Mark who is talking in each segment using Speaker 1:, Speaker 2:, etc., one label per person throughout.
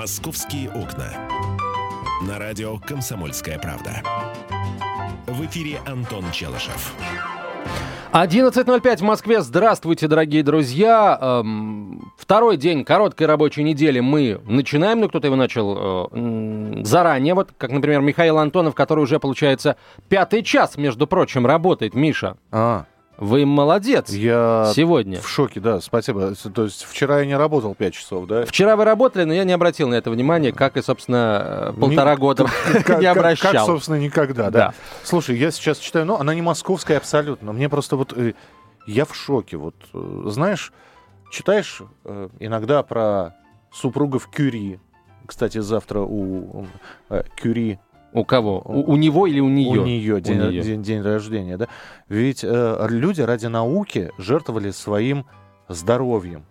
Speaker 1: «Московские окна». На радио «Комсомольская правда». В эфире Антон Челышев.
Speaker 2: 11.05 в Москве. Здравствуйте, дорогие друзья. Эм, второй день короткой рабочей недели мы начинаем, ну кто-то его начал э, заранее, вот как, например, Михаил Антонов, который уже, получается, пятый час, между прочим, работает. Миша.
Speaker 3: А,
Speaker 2: Вы молодец.
Speaker 3: я
Speaker 2: Сегодня.
Speaker 3: в шоке, да, спасибо. То есть вчера я не работал 5 часов, да?
Speaker 2: Вчера вы работали, но я не обратил на это внимания, как и, собственно, э, полтора
Speaker 3: Ни-
Speaker 2: года
Speaker 3: Как- как-
Speaker 2: не обращал.
Speaker 3: Как, собственно, никогда, да.
Speaker 2: Да.
Speaker 3: Слушай, я сейчас читаю, ну, она не московская абсолютно, но мне просто вот, э, я в шоке. Вот, э, знаешь, читаешь иногда про супругов Кюри. Кстати, завтра у Кюри
Speaker 2: У кого? У, у него или у нее?
Speaker 3: У нее день,
Speaker 2: неё.
Speaker 3: день- день рождения, да? Ведь э, люди ради науки жертвовали своим здоровьем.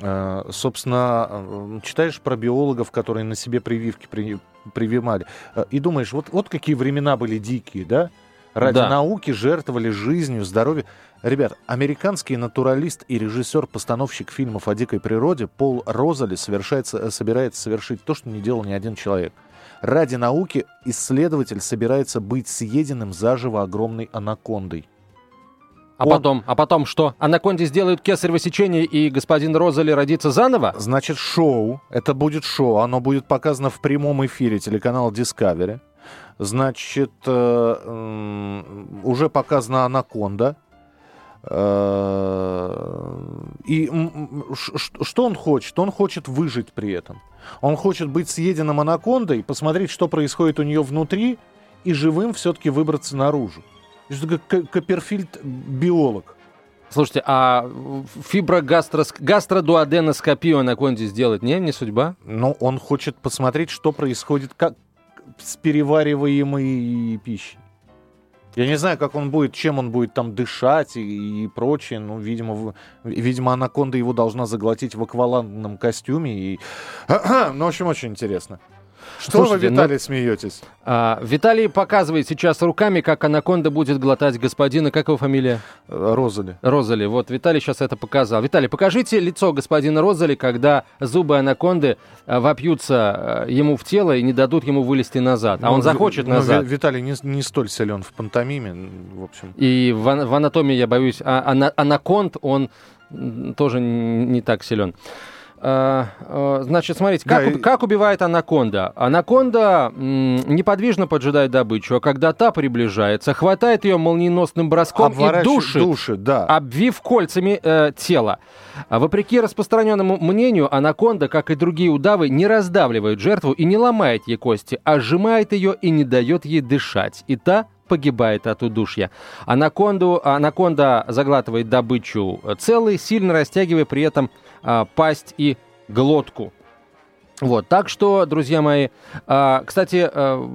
Speaker 3: Э, собственно, э, читаешь про биологов, которые на себе прививки при- прививали, э, и думаешь, вот, вот какие времена были дикие, да? Ради
Speaker 2: Да.
Speaker 3: науки жертвовали жизнью, здоровьем. Ребят, американский натуралист и режиссер-постановщик фильмов о дикой природе Пол Розали совершается, э, собирается совершить то, что не делал ни один человек. Ради науки исследователь собирается быть съеденным заживо огромной анакондой.
Speaker 2: А
Speaker 3: Он-
Speaker 2: потом, а потом что? Анаконде сделают кесарево сечение, и господин Розали родится заново?
Speaker 3: Значит, шоу. Это будет шоу. Оно будет показано в прямом эфире телеканала Discovery. Значит, э, уже показана анаконда. Э, И что он хочет? Он хочет выжить при этом. Он хочет быть съеденным анакондой, посмотреть, что происходит у нее внутри, и живым все-таки выбраться наружу. Это как Копперфильд биолог.
Speaker 2: Слушайте, а фиброгастродуоденоскопию анаконде сделать не, не судьба?
Speaker 3: Но он хочет посмотреть, что происходит как с перевариваемой пищей. Я не знаю, как он будет, чем он будет там дышать и, и прочее. Ну, видимо, видимо, анаконда его должна заглотить в аквалангном костюме. И... Ну, в общем, очень интересно. Что
Speaker 2: Слушайте,
Speaker 3: вы,
Speaker 2: ну-
Speaker 3: Виталий, смеетесь?
Speaker 2: А, Виталий показывает сейчас руками, как анаконда будет глотать господина, как его фамилия?
Speaker 3: Розали.
Speaker 2: Розали. Вот, Виталий сейчас это показал. Виталий, покажите лицо господина Розали, когда зубы анаконды а, вопьются а, ему в тело и не дадут ему вылезти назад. А
Speaker 3: Ну,
Speaker 2: он захочет
Speaker 3: ну,
Speaker 2: назад.
Speaker 3: Ви- Виталий не, не столь силен в пантомиме, в общем.
Speaker 2: И в, в анатомии, я боюсь, а, ана- анаконд, он тоже не так силен. А, а, Значит, смотрите, как,
Speaker 3: Да,
Speaker 2: как убивает анаконда? Анаконда неподвижно поджидает добычу, а когда та приближается, хватает ее молниеносным броском и душит,
Speaker 3: душит, да.
Speaker 2: обвив кольцами э, тело. А вопреки распространенному мнению, анаконда, как и другие удавы, не раздавливает жертву и не ломает ей кости, а сжимает ее и не дает ей дышать. И та погибает от удушья. Анаконду, анаконда заглатывает добычу э, целой, сильно растягивая при этом а, пасть и глотку. Вот, так что, друзья мои, а, кстати, а,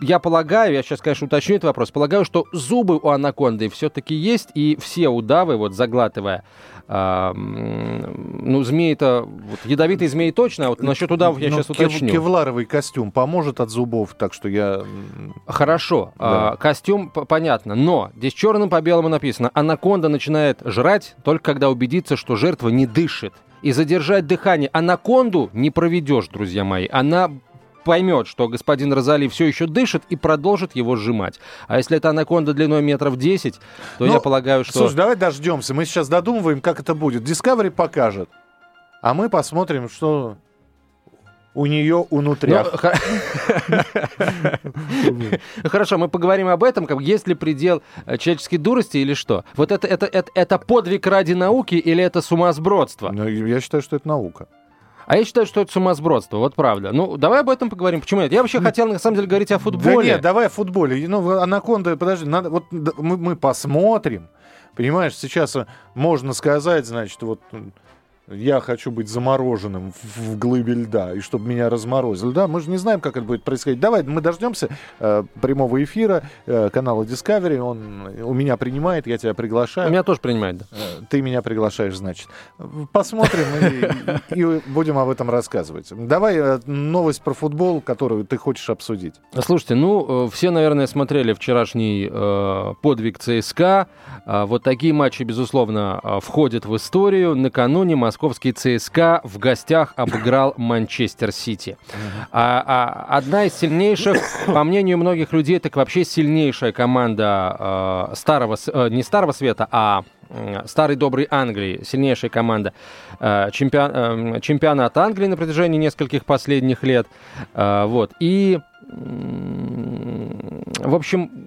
Speaker 2: я полагаю, я сейчас, конечно, уточню этот вопрос, полагаю, что зубы у анаконды все-таки есть, и все удавы, вот заглатывая, а, ну, змеи-то, вот, ядовитые змеи точно, а вот насчет удавов я
Speaker 3: Ну,
Speaker 2: сейчас
Speaker 3: кев-
Speaker 2: уточню.
Speaker 3: Кевларовый костюм поможет от зубов, так что я...
Speaker 2: Хорошо,
Speaker 3: Да.
Speaker 2: а, костюм понятно, но здесь черным по белому написано, анаконда начинает жрать только когда убедится, что жертва не дышит. И задержать дыхание анаконду не проведешь, друзья мои. Она поймет, что господин Розали все еще дышит и продолжит его сжимать. А если это анаконда длиной метров 10, то
Speaker 3: Ну,
Speaker 2: я полагаю, что...
Speaker 3: Слушай, давай дождемся. Мы сейчас додумываем, как это будет. Discovery покажет. А мы посмотрим, что у нее
Speaker 2: Ну,
Speaker 3: унутрях.
Speaker 2: х- Хорошо, мы поговорим об этом, как есть ли предел э, человеческой дурости или что. Вот это, это, это, это подвиг ради науки или это сумасбродство?
Speaker 3: Ну, я считаю, что это наука.
Speaker 2: А я считаю, что это сумасбродство, вот правда. Ну, давай об этом поговорим. Почему нет? Я вообще хотел, на самом деле, говорить о
Speaker 3: Да
Speaker 2: футболе.
Speaker 3: нет, давай о футболе. Ну, анаконда, подожди, надо, вот да, мы, мы посмотрим. Понимаешь, сейчас можно сказать, значит, вот я хочу быть замороженным в, в глыбе льда, и чтобы меня разморозили. Да, мы же не знаем, как это будет происходить. Давай, мы дождемся э, прямого эфира э, канала Discovery. Он у меня принимает, я тебя приглашаю.
Speaker 2: Меня тоже принимает, да.
Speaker 3: Э, Ты меня приглашаешь, значит. Посмотрим и, и будем об этом рассказывать. Давай э, новость про футбол, которую ты хочешь обсудить.
Speaker 2: Слушайте, ну, э, все, наверное, смотрели вчерашний э, подвиг ЦСКА. Вот такие матчи, безусловно, входят в историю. Накануне московский ЦСКА в гостях обыграл Манчестер Сити. А, а, одна из сильнейших, по мнению многих людей, так вообще сильнейшая команда э, старого, э, не старого света, а старой доброй Англии, сильнейшая команда, э, чемпион, э, чемпионат Англии на протяжении нескольких последних лет. Вот. И, в общем,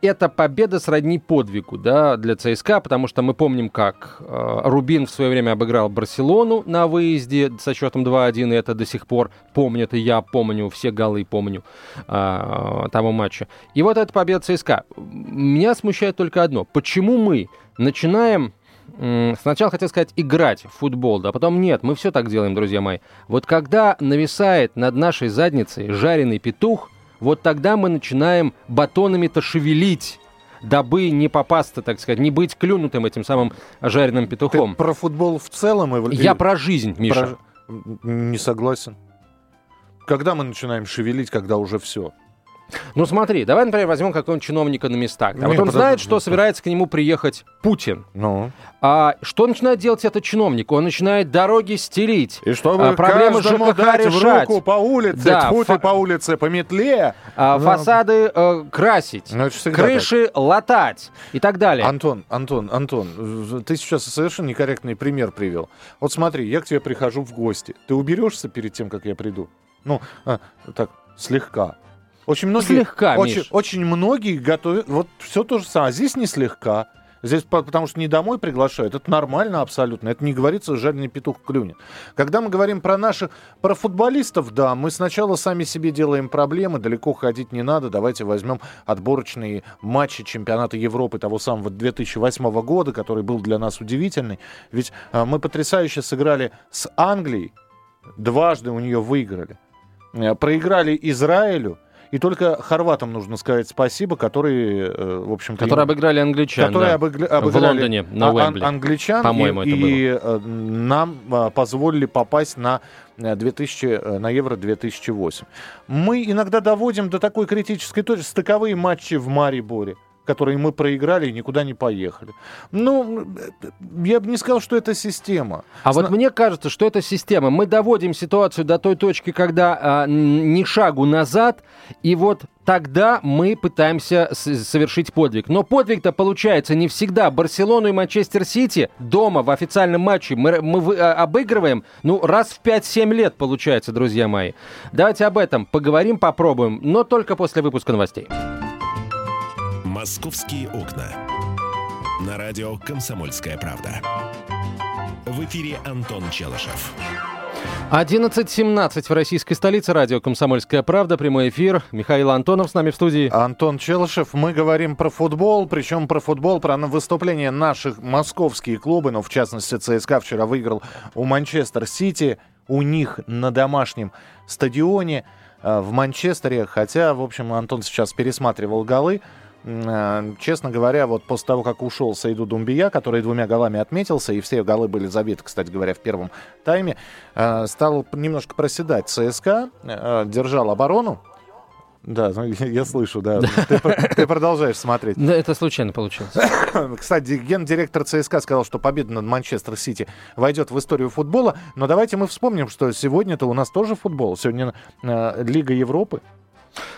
Speaker 2: эта победа сродни подвигу да, для ЦСКА, потому что мы помним, как э, Рубин в свое время обыграл Барселону на выезде со счетом 2-1, и это до сих пор помнят, и я помню, все голы помню э, того матча. И вот эта победа ЦСКА. Меня смущает только одно. Почему мы начинаем Сначала хотел сказать играть в футбол, да потом нет, мы все так делаем, друзья мои. Вот когда нависает над нашей задницей жареный петух, вот тогда мы начинаем батонами-то шевелить дабы не попасться, так сказать, не быть клюнутым этим самым жареным петухом.
Speaker 3: Ты про футбол в целом?
Speaker 2: Я про жизнь, Миша.
Speaker 3: Про... Не согласен. Когда мы начинаем шевелить, когда уже все?
Speaker 2: Ну смотри, давай, например, возьмем какого-нибудь чиновника на местах. Да? вот он знает, что собирается к нему приехать Путин.
Speaker 3: Ну.
Speaker 2: А что начинает делать этот чиновник? Он начинает дороги стелить.
Speaker 3: И чтобы
Speaker 2: а, проблемы ЖКХ
Speaker 3: дать
Speaker 2: решать.
Speaker 3: в руку по улице, да, тьфу фа... по улице, по метле.
Speaker 2: А, ну. Фасады э, красить, ну, крыши так. латать и так далее.
Speaker 3: Антон, Антон, Антон, ты сейчас совершенно некорректный пример привел. Вот смотри, я к тебе прихожу в гости. Ты уберешься перед тем, как я приду? Ну, а, так, слегка. Очень многие,
Speaker 2: слегка,
Speaker 3: очень,
Speaker 2: Миш.
Speaker 3: очень многие готовят, вот все то же самое. А здесь не слегка. Здесь потому что не домой приглашают. Это нормально абсолютно. Это не говорится, жареный петух клюнет. Когда мы говорим про наших, про футболистов, да, мы сначала сами себе делаем проблемы, далеко ходить не надо. Давайте возьмем отборочные матчи чемпионата Европы того самого 2008 года, который был для нас удивительный. Ведь а, мы потрясающе сыграли с Англией, дважды у нее выиграли. Э, проиграли Израилю, и только хорватам нужно сказать спасибо, которые, э, в общем-то...
Speaker 2: Которые обыграли англичан,
Speaker 3: Которые да. обыграли,
Speaker 2: обыграли в Лондоне, на
Speaker 3: Уэмбли. англичан.
Speaker 2: По-моему,
Speaker 3: и,
Speaker 2: это было.
Speaker 3: И э, нам э, позволили попасть на 2000, на Евро 2008. Мы иногда доводим до такой критической точки стыковые матчи в Мариборе которые мы проиграли и никуда не поехали. Ну, я бы не сказал, что это система.
Speaker 2: А Сна... вот мне кажется, что это система. Мы доводим ситуацию до той точки, когда а, ни шагу назад, и вот тогда мы пытаемся совершить подвиг. Но подвиг-то получается не всегда. Барселону и Манчестер Сити дома в официальном матче мы, мы а, обыгрываем, ну, раз в 5-7 лет получается, друзья мои. Давайте об этом поговорим, попробуем, но только после выпуска новостей.
Speaker 1: «Московские окна». На радио «Комсомольская правда». В эфире Антон Челышев.
Speaker 2: 11.17 в российской столице. Радио «Комсомольская правда». Прямой эфир. Михаил Антонов с нами в студии.
Speaker 3: Антон Челышев. Мы говорим про футбол, причем про футбол, про выступление наших московских клубов, ну, в частности, ЦСКА вчера выиграл у Манчестер Сити, у них на домашнем стадионе э, в Манчестере. Хотя, в общем, Антон сейчас пересматривал голы. Э, честно говоря, вот после того, как ушел Саиду Думбия, который двумя голами отметился, и все голы были забиты, кстати говоря, в первом тайме, э, стал немножко проседать. ЦСКА э, держал оборону, да, ну, я слышу, да. Ты, ты продолжаешь смотреть.
Speaker 2: Да, это случайно получилось.
Speaker 3: Кстати, гендиректор ЦСКА сказал, что победа над Манчестер Сити войдет в историю футбола. Но давайте мы вспомним, что сегодня-то у нас тоже футбол. Сегодня э, Лига Европы.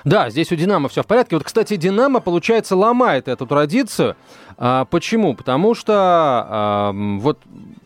Speaker 2: Да, здесь у Динамо все в порядке. Вот, кстати, Динамо, получается, ломает эту традицию. А, почему? Потому что а, вот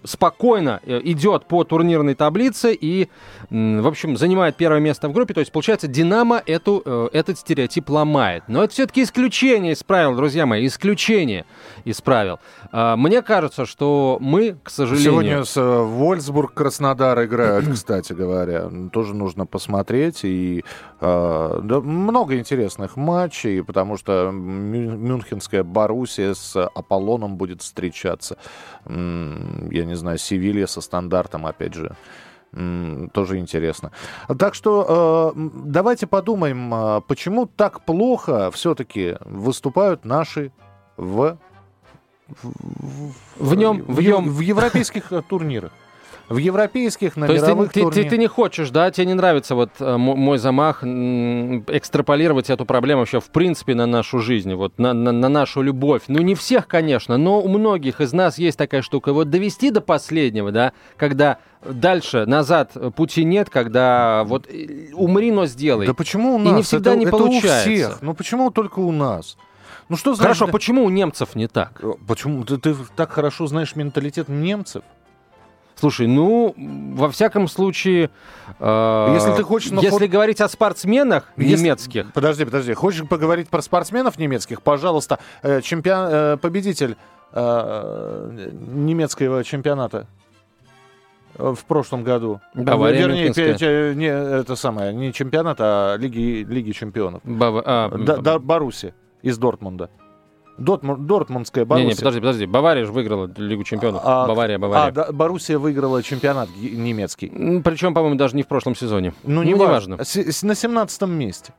Speaker 2: спокойно э, идет по турнирной таблице и, в общем, занимает первое место в группе. То есть, получается, Динамо эту, э, этот стереотип ломает. Но это все-таки исключение из правил, друзья мои, исключение из правил. А, мне кажется, что мы, к сожалению...
Speaker 3: Сегодня с э, Вольсбург, Краснодар играют, кстати говоря. Тоже нужно посмотреть. И да, много интересных матчей, потому что Мюнхенская Боруссия с Аполлоном будет встречаться. Я не знаю, Севилья со стандартом, опять же тоже интересно. Так что э, давайте подумаем, э, почему так плохо все-таки выступают наши в
Speaker 2: в, в нем в,
Speaker 3: в, в европейских турнирах. В европейских, на
Speaker 2: То есть ты,
Speaker 3: мировых
Speaker 2: ты, ты, не хочешь, да, тебе не нравится вот э, мо- мой замах экстраполировать эту проблему вообще в принципе на нашу жизнь, вот на, на, на нашу любовь. Ну не всех, конечно, но у многих из нас есть такая штука. Вот довести до последнего, да, когда дальше, назад пути нет, когда вот э, умри, но сделай.
Speaker 3: Да почему у
Speaker 2: И
Speaker 3: нас?
Speaker 2: не всегда
Speaker 3: это,
Speaker 2: не
Speaker 3: это
Speaker 2: получается.
Speaker 3: у всех. Ну почему только у нас? Ну что значит...
Speaker 2: Хорошо, почему у немцев не так?
Speaker 3: Э, Почему? Ты, ты так хорошо знаешь менталитет немцев?
Speaker 2: Слушай, ну, во всяком случае... э,
Speaker 3: Если ты хочешь
Speaker 2: Если
Speaker 3: фут-
Speaker 2: говорить о спортсменах
Speaker 3: Если-
Speaker 2: немецких,
Speaker 3: Подожди, подожди. Хочешь поговорить про спортсменов немецких? Пожалуйста, э, чемпион, э, победитель э, немецкого чемпионата э, в прошлом году.
Speaker 2: Бавария
Speaker 3: Вернее, те- не это самое, не чемпионат, а лиги, лиги чемпионов.
Speaker 2: Бава- а,
Speaker 3: Да, да, Баруси из Дортмунда. Дортму- Дортмундская Боруссия.
Speaker 2: Не-не, подожди, подожди. Бавария же выиграла Лигу чемпионов.
Speaker 3: А,
Speaker 2: Бавария,
Speaker 3: А,
Speaker 2: Бавария.
Speaker 3: да, Боруссия выиграла чемпионат немецкий.
Speaker 2: Причем, по-моему, даже не в прошлом сезоне.
Speaker 3: Ну,
Speaker 2: не
Speaker 3: не
Speaker 2: важно.
Speaker 3: важно. С- с- На 17 месте.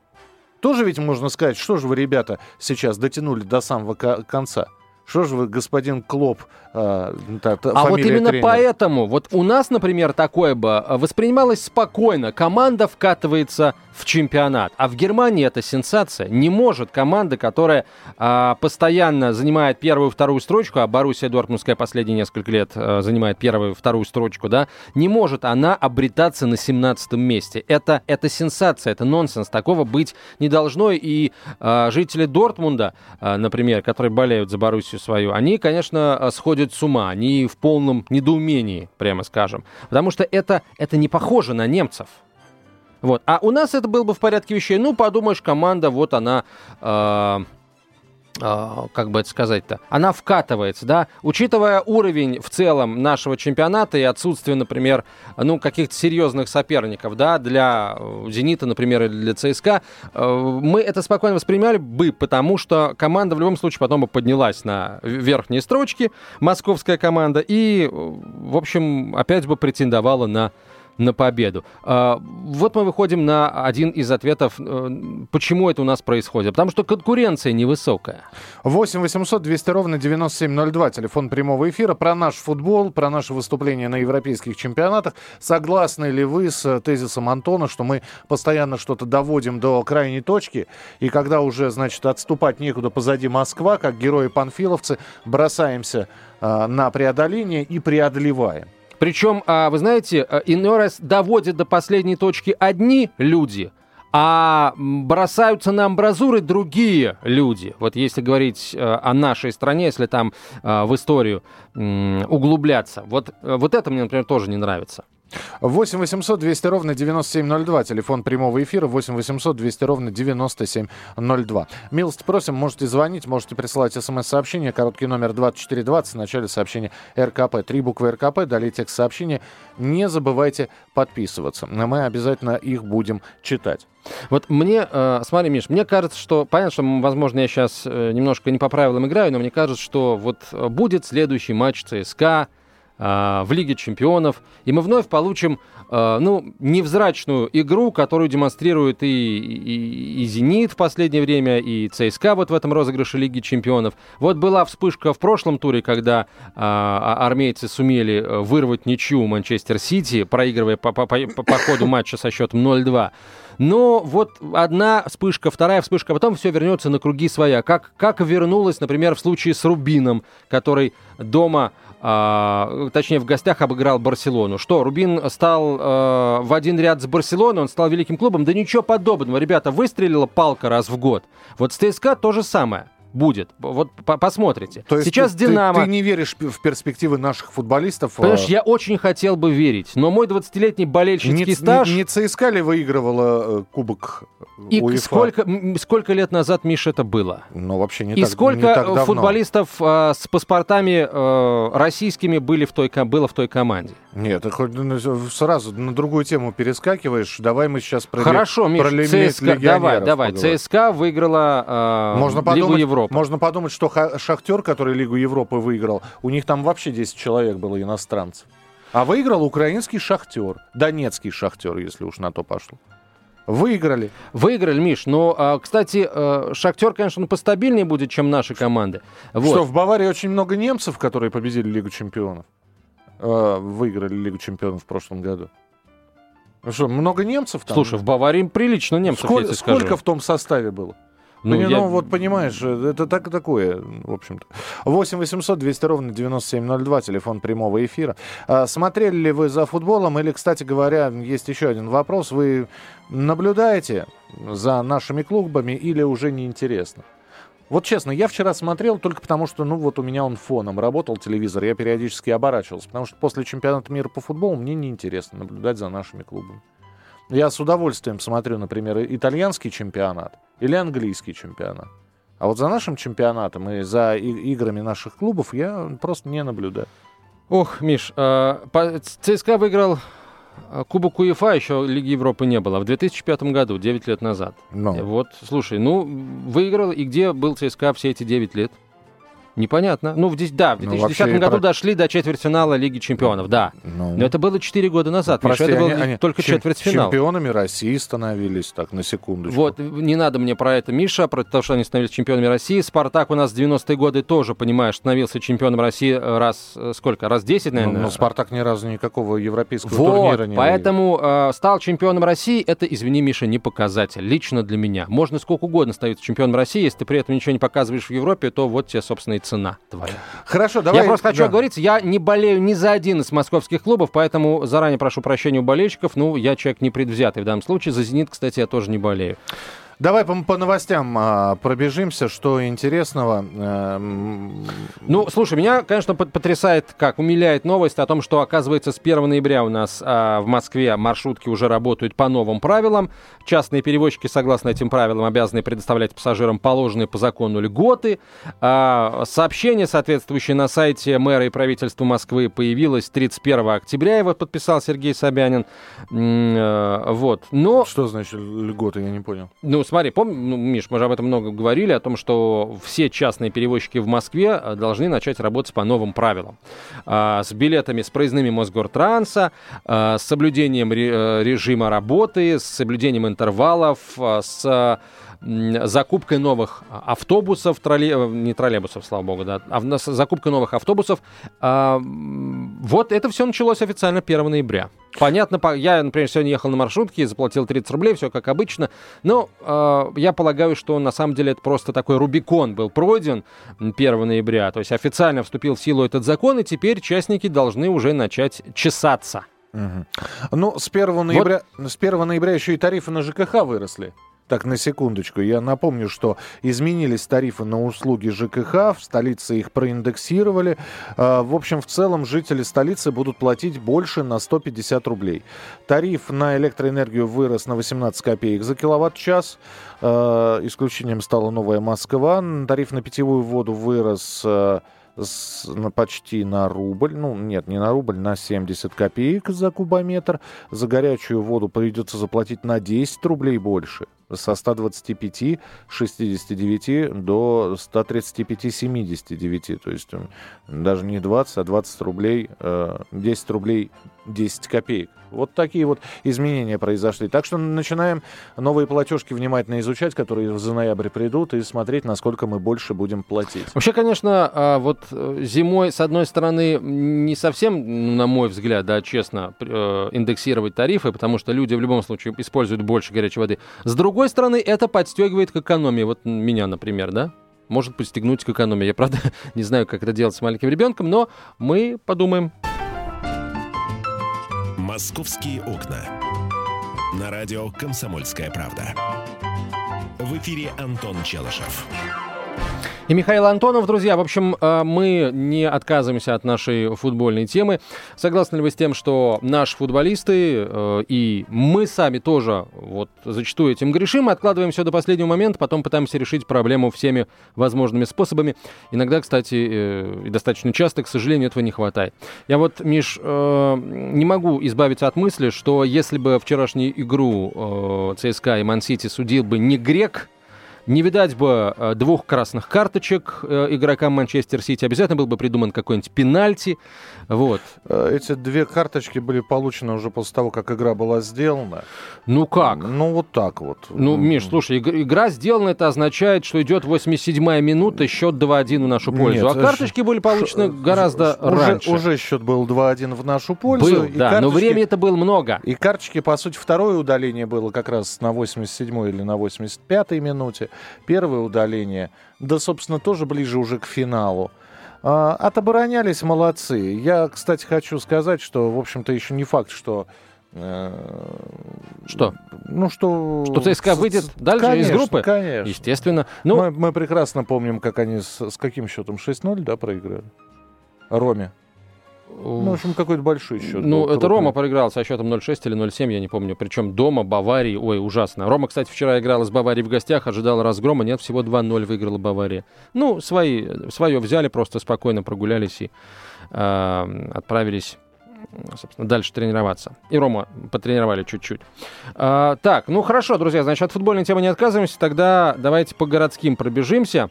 Speaker 3: Тоже ведь можно сказать, что же вы, ребята, сейчас дотянули до самого ко- конца. Что же вы, господин Клоп, э, та- та
Speaker 2: А вот именно
Speaker 3: тренера.
Speaker 2: поэтому, вот у нас, например, такое бы э, воспринималось спокойно. Команда вкатывается в чемпионат. А в Германии это сенсация. Не может команда, которая а, постоянно занимает первую вторую строчку, а Боруссия Дортмундская последние несколько лет а, занимает первую вторую строчку, да, не может она обретаться на 17 месте. Это, это сенсация, это нонсенс. Такого быть не должно. И а, жители Дортмунда, а, например, которые болеют за Боруссию свою, они, конечно, а, сходят с ума. Они в полном недоумении, прямо скажем. Потому что это, это не похоже на немцев. Вот. А у нас это было бы в порядке вещей. Ну, подумаешь, команда, вот она... э, э, как бы это сказать-то, она вкатывается, да, учитывая уровень в целом нашего чемпионата и отсутствие, например, ну, каких-то серьезных соперников, да, для э, «Зенита», например, или для ЦСКА, э, мы это спокойно воспринимали бы, потому что команда в любом случае потом бы поднялась на верхние строчки, московская команда, и, э, в общем, опять бы претендовала на на победу. А, Вот мы выходим на один из ответов, э, почему это у нас происходит. Потому что конкуренция невысокая.
Speaker 3: 8 800 200 ровно 9702, телефон прямого эфира. Про наш футбол, про наше выступление на европейских чемпионатах. Согласны ли вы с э, тезисом Антона, что мы постоянно что-то доводим до крайней точки, и когда уже, значит, отступать некуда позади Москва, как герои-панфиловцы, бросаемся э, на преодоление и преодолеваем?
Speaker 2: Причем, а, вы знаете, э, иной раз доводят до последней точки одни люди, а бросаются на амбразуры другие люди. Вот если говорить э, о нашей стране, если там э, в историю углубляться. Вот, вот это мне, например, тоже не нравится.
Speaker 3: 8 800 200 ровно 9702. Телефон прямого эфира 8 800 200 ровно 9702. Милости просим, можете звонить, можете присылать смс-сообщение. Короткий номер 2420. В начале сообщения РКП. Три буквы РКП. Далее текст сообщения. Не забывайте подписываться. Мы обязательно их будем читать.
Speaker 2: Вот мне, э, смотри, Миш, мне кажется, что, понятно, что, возможно, я сейчас немножко не по правилам играю, но мне кажется, что вот э, будет следующий матч ЦСКА э, в Лиге Чемпионов, и мы вновь получим, э, ну, невзрачную игру, которую демонстрирует и, и, и «Зенит» в последнее время, и ЦСКА вот в этом розыгрыше Лиги Чемпионов. Вот была вспышка в прошлом туре, когда э, а- армейцы сумели э, вырвать ничью Манчестер Сити, проигрывая по, по, по, по ходу матча со счетом 0-2. Но вот одна вспышка, вторая вспышка, а потом все вернется на круги своя. Как, как вернулось, например, в случае с Рубином, который дома, а, точнее в гостях обыграл Барселону. Что, Рубин стал а, в один ряд с Барселоной, он стал великим клубом? Да ничего подобного. Ребята, выстрелила палка раз в год. Вот с ЦСКА то же самое будет. Вот по- посмотрите.
Speaker 3: То есть
Speaker 2: Сейчас
Speaker 3: ты,
Speaker 2: Динамо...
Speaker 3: Ты, не веришь в перспективы наших футболистов?
Speaker 2: Понимаешь,
Speaker 3: а,
Speaker 2: я очень хотел бы верить, но мой 20-летний болельщицкий
Speaker 3: не,
Speaker 2: стаж...
Speaker 3: не, не ЦСКА ли выигрывала э, кубок
Speaker 2: И
Speaker 3: УЕФА?
Speaker 2: сколько, сколько лет назад, Миша, это было?
Speaker 3: Ну, вообще не
Speaker 2: И
Speaker 3: так,
Speaker 2: сколько
Speaker 3: не так давно.
Speaker 2: футболистов э, с паспортами э, российскими были в той, было в той команде?
Speaker 3: Нет, ты хоть ну, сразу на другую тему перескакиваешь. Давай мы сейчас про,
Speaker 2: Хорошо, Миш,
Speaker 3: про
Speaker 2: ЦСКА, давай, давай.
Speaker 3: поговорим.
Speaker 2: ЦСКА выиграла э,
Speaker 3: Можно
Speaker 2: Лигу
Speaker 3: подумать,
Speaker 2: Европы.
Speaker 3: Можно подумать, что Шахтер, который Лигу Европы выиграл, у них там вообще 10 человек было иностранцев. А выиграл украинский Шахтер, донецкий Шахтер, если уж на то пошло. Выиграли.
Speaker 2: Выиграли, Миш. Но, а, кстати, э, Шахтер, конечно, он постабильнее будет, чем наши команды. Вот.
Speaker 3: Что, в Баварии очень много немцев, которые победили Лигу чемпионов? э, выиграли Лигу чемпионов в прошлом году? Ну что, много немцев там?
Speaker 2: Слушай, в Баварии прилично немцев,
Speaker 3: Сколь-
Speaker 2: я тебе скажу.
Speaker 3: сколько в том составе было? Ну,
Speaker 2: я-
Speaker 3: ну, вот понимаешь, э, это так такое, в общем-то. 8 800 200 ровно 9702, телефон прямого эфира. А, смотрели ли вы за футболом? Или, кстати говоря, есть еще один вопрос. Вы наблюдаете за нашими клубами или уже неинтересно? Вот честно, я вчера смотрел только потому, что, ну, вот у меня он фоном работал, телевизор, я периодически оборачивался, потому что после чемпионата мира по футболу мне неинтересно наблюдать за нашими клубами. Я с удовольствием смотрю, например, итальянский чемпионат или английский чемпионат. А вот за нашим чемпионатом и за и- играми наших клубов я просто не наблюдаю.
Speaker 2: Ох, Миш, э, ЦСКА выиграл э, Кубок УЕФА, еще Лиги Европы не было, в 2005 году, 9 лет назад.
Speaker 3: Ну,
Speaker 2: Э, Вот, слушай, ну, выиграл, и где был ЦСКА все эти 9 лет? Непонятно. Ну, в, да, в
Speaker 3: Ну,
Speaker 2: 2010
Speaker 3: вообще и
Speaker 2: году
Speaker 3: про-
Speaker 2: дошли до четвертьфинала Лиги Чемпионов, да.
Speaker 3: ну,
Speaker 2: Но это было 4 года назад,
Speaker 3: прости,
Speaker 2: это был
Speaker 3: они- они
Speaker 2: только
Speaker 3: чем-
Speaker 2: четвертьфинал.
Speaker 3: Чемпионами России становились, так, на секундочку.
Speaker 2: Вот, не надо мне про это, Миша, про то, что они становились чемпионами России. Спартак у нас в 90-е годы тоже, понимаешь, становился чемпионом России э, раз, э, сколько, раз 10,
Speaker 3: Ну,
Speaker 2: наверное?
Speaker 3: но Спартак ни разу никакого европейского
Speaker 2: Вот,
Speaker 3: турнира не
Speaker 2: поэтому э, стал чемпионом России, это, извини, Миша, не показатель, лично для меня. Можно сколько угодно становиться чемпионом России, если ты при этом ничего не показываешь в Европе, то вот тебе, собственно, и цена твоя.
Speaker 3: Хорошо, давай.
Speaker 2: я просто хочу
Speaker 3: да.
Speaker 2: оговориться, я не болею ни за один из московских клубов, поэтому заранее прошу прощения у болельщиков, ну, я человек непредвзятый в данном случае, за «Зенит», кстати, я тоже не болею.
Speaker 3: Давай по, по новостям а, пробежимся, что интересного. Эм,
Speaker 2: Ну, слушай, меня, конечно, пот- потрясает, как умиляет новость о том, что, оказывается, с 1 ноября у нас а, в Москве маршрутки уже работают по новым правилам. Частные перевозчики, согласно этим правилам, обязаны предоставлять пассажирам положенные по закону льготы. А, сообщение, соответствующее на сайте мэра и правительства Москвы, появилось 31 октября, его подписал Сергей Собянин. Э, Вот. Но
Speaker 3: что значит льготы, я не понял.
Speaker 2: ну, смотри, помни, ну, Миш, мы же об этом много говорили, о том, что все частные перевозчики в Москве э, должны начать работать по новым правилам. А, с билетами, с проездными Мосгортранса, а, с соблюдением ре- э, режима работы, с соблюдением интервалов, а, с закупкой новых автобусов, тролле... э, не троллейбусов, слава богу, да, а с закупкой новых автобусов. А, вот это все началось официально 1 ноября. Понятно, по- я, например, сегодня ехал на маршрутке, заплатил 30 рублей, все как обычно. Но э, я полагаю, что на самом деле это просто такой Рубикон был пройден м, 1 ноября. То есть официально вступил в силу этот закон, и теперь частники должны уже начать чесаться.
Speaker 3: Мгм. Ну, с 1 ноября, с 1 ноября еще и тарифы на ЖКХ выросли. Так, на секундочку. Я напомню, что изменились тарифы на услуги ЖКХ, в столице их проиндексировали. А, В общем, в целом жители столицы будут платить больше на 150 рублей. Тариф на электроэнергию вырос на 18 копеек за киловатт-час. А, Исключением стала Новая Москва. Тариф на питьевую воду вырос а, с- на почти на рубль. Ну, нет, не на рубль, на 70 копеек за кубометр. За горячую воду придется заплатить на 10 рублей больше. Со 125, 69 до 135, 79. То есть даже не 20, а 20 рублей, э, 10 рублей 10 копеек. Вот такие вот изменения произошли. Так что начинаем новые платежки внимательно изучать, которые за ноябрь придут, и смотреть, насколько мы больше будем платить.
Speaker 2: Вообще, конечно, а, вот э, зимой, с одной стороны, не совсем, ну, на мой взгляд, да, честно, э, индексировать тарифы, потому что люди в любом случае используют больше горячей воды. С другой стороны, это подстегивает к экономии. Вот меня, например, да? Может подстегнуть к экономии. Я, правда, не знаю, как это делать с маленьким ребенком, но мы подумаем.
Speaker 1: «Московские окна». На радио «Комсомольская правда». В эфире Антон Челышев.
Speaker 2: И Михаил Антонов, друзья, в общем, э, мы не отказываемся от нашей футбольной темы. Согласны ли вы с тем, что наши футболисты э, и мы сами тоже вот зачастую этим грешим, откладываем все до последнего момента, потом пытаемся решить проблему всеми возможными способами. Иногда, кстати, э, и достаточно часто, к сожалению, этого не хватает. Я вот, Миш, не могу избавиться от мысли, что если бы вчерашнюю игру ЦСКА и Ман-Сити судил бы не грек, Не видать бы э, двух красных карточек э, игрокам Манчестер Сити. Обязательно был бы придуман какой-нибудь пенальти. Вот.
Speaker 3: Э, эти две карточки были получены уже после того, как игра была сделана.
Speaker 2: Ну как?
Speaker 3: Ну вот так вот.
Speaker 2: Ну, Миш, слушай, игра сделана, это означает, что идет 87-я минута, счет 2-1 в нашу пользу. Нет, а карточки были получены гораздо
Speaker 3: уже,
Speaker 2: раньше.
Speaker 3: Уже счет был 2-1 в нашу пользу.
Speaker 2: Был, да, карточки, но времени это было много.
Speaker 3: И карточки, по сути, второе удаление было как раз на 87-й или на 85-й минуте. Первое удаление, да, собственно, тоже ближе уже к финалу. А, отоборонялись молодцы. Я, кстати, хочу сказать, что, в общем-то, еще не факт, что
Speaker 2: э, что?
Speaker 3: Ну, что...
Speaker 2: Что ЦСКА выйдет дальше
Speaker 3: конечно,
Speaker 2: из группы?
Speaker 3: Конечно.
Speaker 2: Естественно.
Speaker 3: Ну... Мы, мы прекрасно помним, как они с, с каким счетом? 6-0, да, проиграли? Роме. Ну, в общем, какой-то большой счет.
Speaker 2: Ну, это крупный. Рома проиграл со счетом 0-6 или 0-7, я не помню. Причем дома, Баварии. Ой, ужасно. Рома, кстати, вчера играл с Баварией в гостях, ожидал разгрома. Нет, всего 2-0 выиграла Бавария. Ну, свои, свое взяли, просто спокойно прогулялись и э, отправились собственно, дальше тренироваться. И Рома потренировали чуть-чуть. А, так, ну хорошо, друзья, значит, от футбольной темы не отказываемся. Тогда давайте по городским пробежимся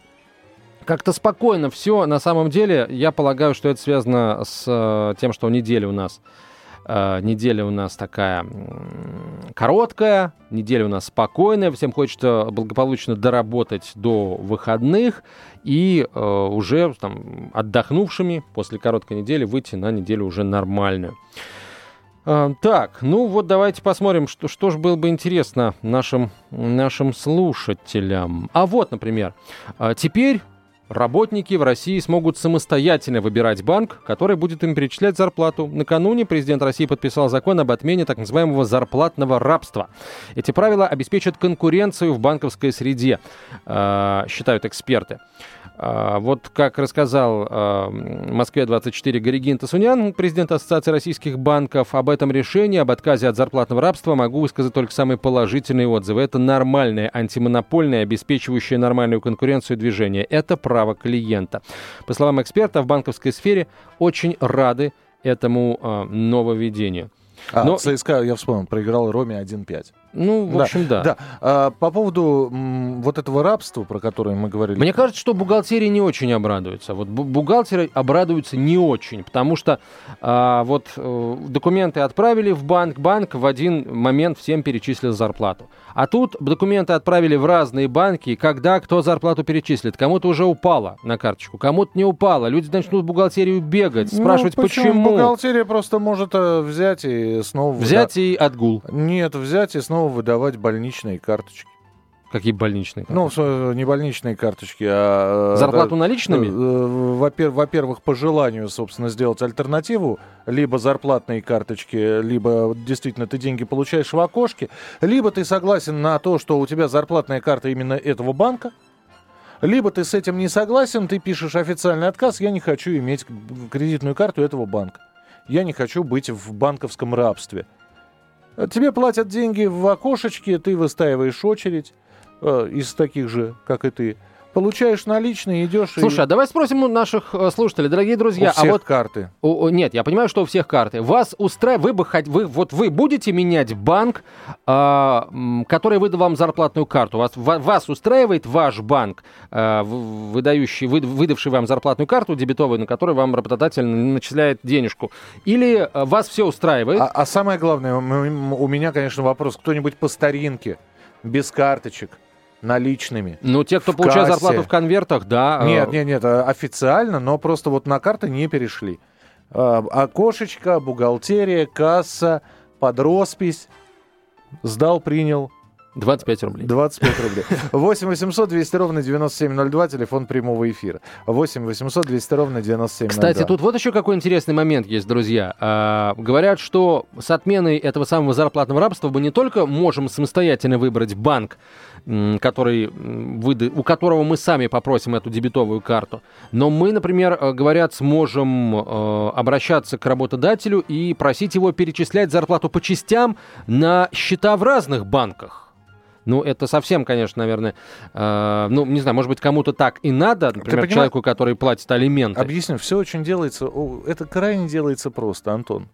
Speaker 2: как-то спокойно все. На самом деле, я полагаю, что это связано с э, тем, что неделя у нас э, неделя у нас такая короткая, неделя у нас спокойная, всем хочется благополучно доработать до выходных и э, уже там, отдохнувшими после короткой недели выйти на неделю уже нормальную. Э, так, ну вот давайте посмотрим, что, что же было бы интересно нашим, нашим слушателям. А вот, например, теперь Работники в России смогут самостоятельно выбирать банк, который будет им перечислять зарплату. Накануне президент России подписал закон об отмене так называемого зарплатного рабства. Эти правила обеспечат конкуренцию в банковской среде, э, считают эксперты. А, вот как рассказал а, Москве-24 Горигин Тасунян, президент Ассоциации российских банков, об этом решении, об отказе от зарплатного рабства могу высказать только самые положительные отзывы. Это нормальное, антимонопольное, обеспечивающее нормальную конкуренцию движение. Это право клиента. По словам эксперта, в банковской сфере очень рады этому э, нововведению.
Speaker 3: А, Но... ЦСКА, я вспомнил, проиграл Роме 1-5.
Speaker 2: Ну, в общем, да.
Speaker 3: да. А, по поводу м, вот этого рабства, про которое мы говорили.
Speaker 2: Мне кажется, что бухгалтерия не очень обрадуется. Вот бухгалтеры обрадуются не очень, потому что а, вот а, документы отправили в банк, банк в один момент всем перечислил зарплату. А тут документы отправили в разные банки, когда кто зарплату перечислит. Кому-то уже упало на карточку, кому-то не упало. Люди начнут в бухгалтерию бегать, ну, спрашивать, ну, почему. почему.
Speaker 3: Бухгалтерия просто может э, взять и снова...
Speaker 2: Взять да. и отгул.
Speaker 3: Нет, взять и снова снова выдавать больничные карточки.
Speaker 2: Какие больничные
Speaker 3: карточки? Ну, не больничные карточки, а...
Speaker 2: Э, Зарплату наличными?
Speaker 3: Э, во-первых, по желанию, собственно, сделать альтернативу. Либо зарплатные карточки, либо действительно ты деньги получаешь в окошке, либо ты согласен на то, что у тебя зарплатная карта именно этого банка, либо ты с этим не согласен, ты пишешь официальный отказ, я не хочу иметь кредитную карту этого банка. Я не хочу быть в банковском рабстве. Тебе платят деньги в окошечке, ты выстаиваешь очередь э, из таких же, как и ты. Получаешь наличные, идешь.
Speaker 2: Слушай, и... а давай спросим у наших э, слушателей, дорогие друзья.
Speaker 3: У всех
Speaker 2: а вот
Speaker 3: карты.
Speaker 2: У, нет, я понимаю, что у всех карты. Вас устраивает, вы бы хоть, вы вот вы будете менять банк, э, который выдал вам зарплатную карту. Вас, вас устраивает ваш банк, э, выдающий, вы, выдавший вам зарплатную карту дебетовую, на которую вам работодатель начисляет денежку, или э, вас все устраивает?
Speaker 3: А, а самое главное, у меня, конечно, вопрос: кто-нибудь по старинке, без карточек? Наличными.
Speaker 2: Ну, те, кто получает кассе. зарплату в конвертах, да.
Speaker 3: Э, нет, нет, нет, а официально, но просто вот на карты не перешли. А, окошечко, бухгалтерия, касса, под роспись. Сдал, принял.
Speaker 2: 25 рублей.
Speaker 3: 25 рублей. 8 800 200 ровно 9702, телефон прямого эфира. 8 800 200 ровно 9702.
Speaker 2: Кстати, тут вот еще какой интересный момент есть, друзья. А, говорят, что с отменой этого самого зарплатного рабства мы не только можем самостоятельно выбрать банк, который, выда... у которого мы сами попросим эту дебетовую карту. Но мы, например, э, говорят, сможем э, обращаться к работодателю и просить его перечислять зарплату по частям на счета в разных банках. Ну, это совсем, конечно, наверное, э, ну, не знаю, может быть, кому-то так и надо, например, человеку, который платит алименты.
Speaker 3: Объясню, все очень делается, это крайне делается просто, Антон.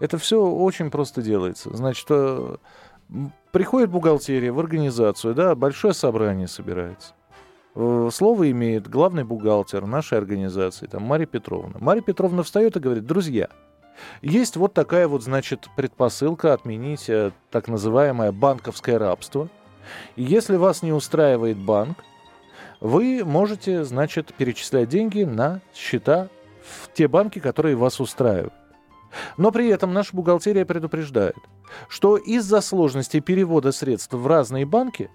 Speaker 3: Это все очень просто делается. Значит, э, приходит бухгалтерия в организацию, да, большое собрание собирается. Э, слово имеет главный бухгалтер нашей организации, там, Мария Петровна. Мария Петровна встает и говорит, друзья, есть вот такая вот, значит, предпосылка отменить э, так называемое банковское рабство. И если вас не устраивает банк, вы можете, значит, перечислять деньги на счета в те банки, которые вас устраивают. Но при этом наша бухгалтерия предупреждает, что из-за сложности перевода средств в разные банки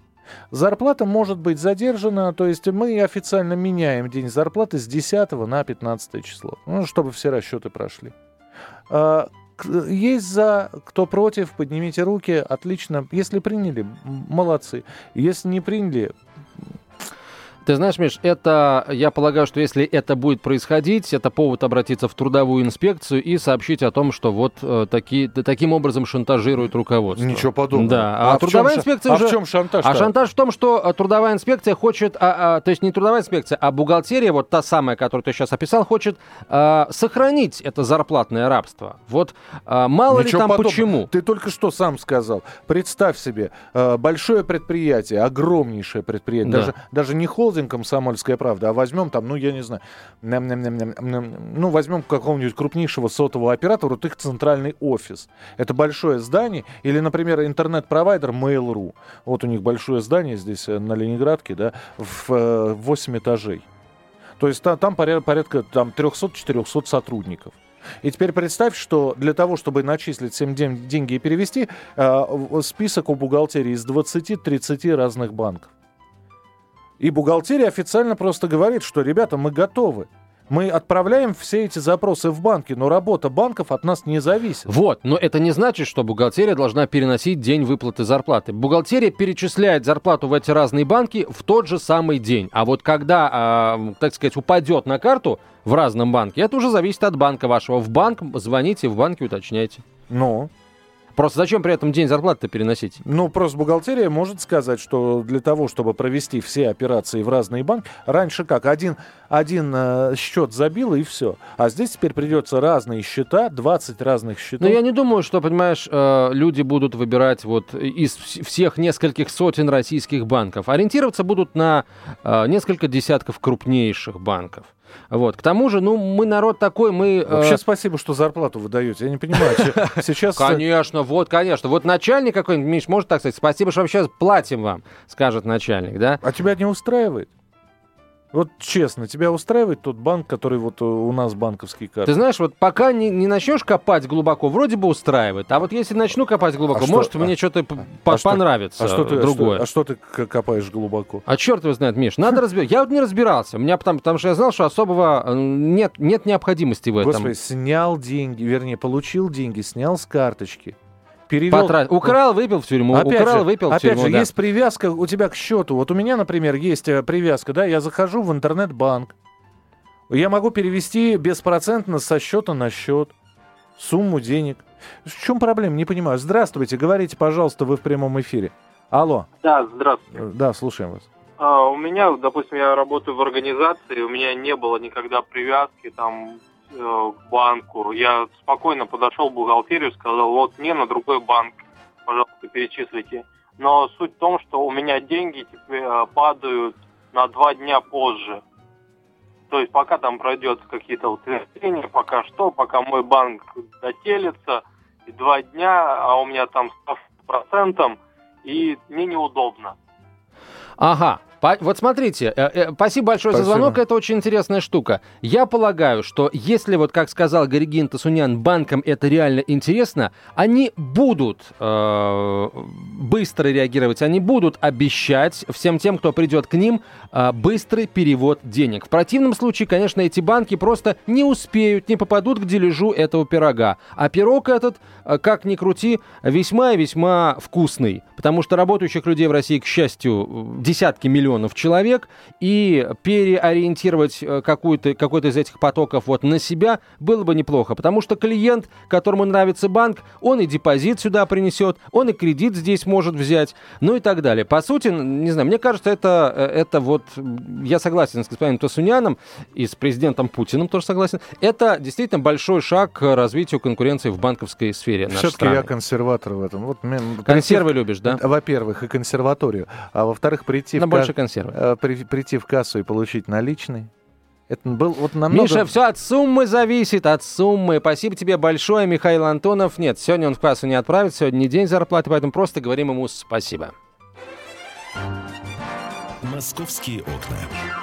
Speaker 3: зарплата может быть задержана, то есть мы официально меняем день зарплаты с 10 на 15 число, ну, чтобы все расчеты прошли. Есть за, кто против, поднимите руки, отлично. Если приняли, молодцы. Если не приняли,
Speaker 2: ты знаешь, Миш, это, я полагаю, что если это будет происходить, это повод обратиться в трудовую инспекцию и сообщить о том, что вот э, таки, таким образом шантажирует руководство.
Speaker 3: Ничего подобного.
Speaker 2: Да, а, а трудовая инспекция
Speaker 3: а
Speaker 2: уже...
Speaker 3: в чем шантаж?
Speaker 2: А шантаж в том, что э, трудовая инспекция хочет, а, а, то есть не трудовая инспекция, а бухгалтерия, вот та самая, которую ты сейчас описал, хочет а, сохранить это зарплатное рабство. Вот а, мало
Speaker 3: Ничего
Speaker 2: ли там
Speaker 3: подобного.
Speaker 2: почему.
Speaker 3: Ты только что сам сказал. Представь себе, большое предприятие, огромнейшее предприятие,
Speaker 2: Да.
Speaker 3: даже, даже не холдинг «Комсомольская правда», а возьмем там, ну, я не знаю, ну, возьмем какого-нибудь крупнейшего сотового оператора, вот их центральный офис. Это большое здание, или, например, интернет-провайдер Mail.ru. Вот у них большое здание здесь э, на Ленинградке, да, в э, 8 этажей. То есть та- там порядка, там, 300-400 сотрудников. И теперь представь, что для того, чтобы начислить всем деньги и перевести, э, список у бухгалтерии из 20-30 разных банков. И бухгалтерия официально просто говорит, что, ребята, мы готовы. Мы отправляем все эти запросы в банки, но работа банков от нас не зависит.
Speaker 2: Вот, но это не значит, что бухгалтерия должна переносить день выплаты зарплаты. Бухгалтерия перечисляет зарплату в эти разные банки в тот же самый день. А вот когда, а, так сказать, упадет на карту в разном банке, это уже зависит от банка вашего. В банк звоните, в банке уточняйте.
Speaker 3: Ну,
Speaker 2: Просто зачем при этом день зарплаты переносить?
Speaker 3: ну, просто бухгалтерия может сказать, что для того, чтобы провести все операции в разные банки, раньше как, один, один э, счет забил и все. А здесь теперь придется разные счета, 20 разных счетов.
Speaker 2: Но я не думаю, что, понимаешь, э, люди будут выбирать вот из вс- всех нескольких сотен российских банков. Ориентироваться будут на э, несколько десятков крупнейших банков. Вот. К тому же, ну, мы народ такой, мы... э,
Speaker 3: Вообще спасибо, что зарплату вы даете. Я не понимаю, сейчас... э,
Speaker 2: Конечно, вот, конечно. Вот начальник какой-нибудь, Миш, может так сказать, спасибо, что вообще платим вам, скажет начальник, да?
Speaker 3: А тебя не устраивает? Вот честно, тебя устраивает тот банк, который вот э, у нас банковский карты?
Speaker 2: Ты знаешь, вот пока не, не начнешь копать глубоко, вроде бы устраивает. А вот если начну копать глубоко,
Speaker 3: А что-
Speaker 2: может
Speaker 3: а-
Speaker 2: мне что-то п- по-
Speaker 3: а что-
Speaker 2: понравится
Speaker 3: а что ты,
Speaker 2: другое.
Speaker 3: А что, а что ты копаешь глубоко?
Speaker 2: А черт его знает, Миш, надо разбираться. Я вот не разбирался. У меня потому, потому что я знал, что особого э, нет, нет необходимости в этом.
Speaker 3: Господи, снял деньги, вернее, получил деньги, снял с карточки, перевел...
Speaker 2: Потратил. Украл, выпил в тюрьму.
Speaker 3: Опять
Speaker 2: Украл,
Speaker 3: же,
Speaker 2: выпил в
Speaker 3: опять
Speaker 2: тюрьму.
Speaker 3: же
Speaker 2: да.
Speaker 3: есть привязка у тебя к счету. Вот у меня, например, есть э, привязка, да, я захожу в интернет-банк, я могу перевести беспроцентно со счета на счет сумму денег. В чем проблема? Не понимаю. Здравствуйте, говорите, пожалуйста, вы в прямом эфире. Алло,
Speaker 4: Да, здравствуйте.
Speaker 3: Э, да, слушаем вас.
Speaker 4: А, у меня, допустим, я работаю в организации, у меня не было никогда привязки там э, банку. Я спокойно подошел в бухгалтерию, сказал, вот мне на другой банк, пожалуйста, перечислите. Но суть в том, что у меня деньги теперь э, падают на два дня позже. То есть пока там пройдет какие-то утверждения, пока что, пока мой банк дотелится, и два дня, а у меня там ставка процентом, и мне неудобно.
Speaker 2: Ага. По- Вот смотрите, э, э, спасибо большое за
Speaker 3: Спасибо.
Speaker 2: звонок, это очень интересная штука. Я полагаю, что если, вот как сказал Горигин Тасунян, банкам это реально интересно, они будут э, быстро реагировать, они будут обещать всем тем, кто придет к ним, э, быстрый перевод денег. В противном случае, конечно, эти банки просто не успеют, не попадут к дележу этого пирога. А пирог этот, э, как ни крути, весьма и весьма вкусный, потому что работающих людей в России, к счастью, десятки миллионов миллионов человек, и переориентировать э, какую-то, какой-то из этих потоков вот на себя было бы неплохо, потому что клиент, которому нравится банк, он и депозит сюда принесет, он и кредит здесь может взять, ну и так далее. По сути, не знаю, мне кажется, это, э, это вот, я согласен с господином Тосуняном и с президентом Путиным тоже согласен, это действительно большой шаг к развитию конкуренции в банковской сфере
Speaker 3: Все-таки я консерватор в этом. Вот,
Speaker 2: Консервы прийти, любишь, да?
Speaker 3: Во-первых, и консерваторию, а во-вторых, прийти,
Speaker 2: На в больше консервы.
Speaker 3: Э, при, прийти в кассу и получить наличный. Это был вот намного...
Speaker 2: Миша, все от суммы зависит, от суммы. Спасибо тебе большое, Михаил Антонов. Нет, сегодня он в кассу не отправит, сегодня не день зарплаты, поэтому просто говорим ему спасибо.
Speaker 1: Московские окна.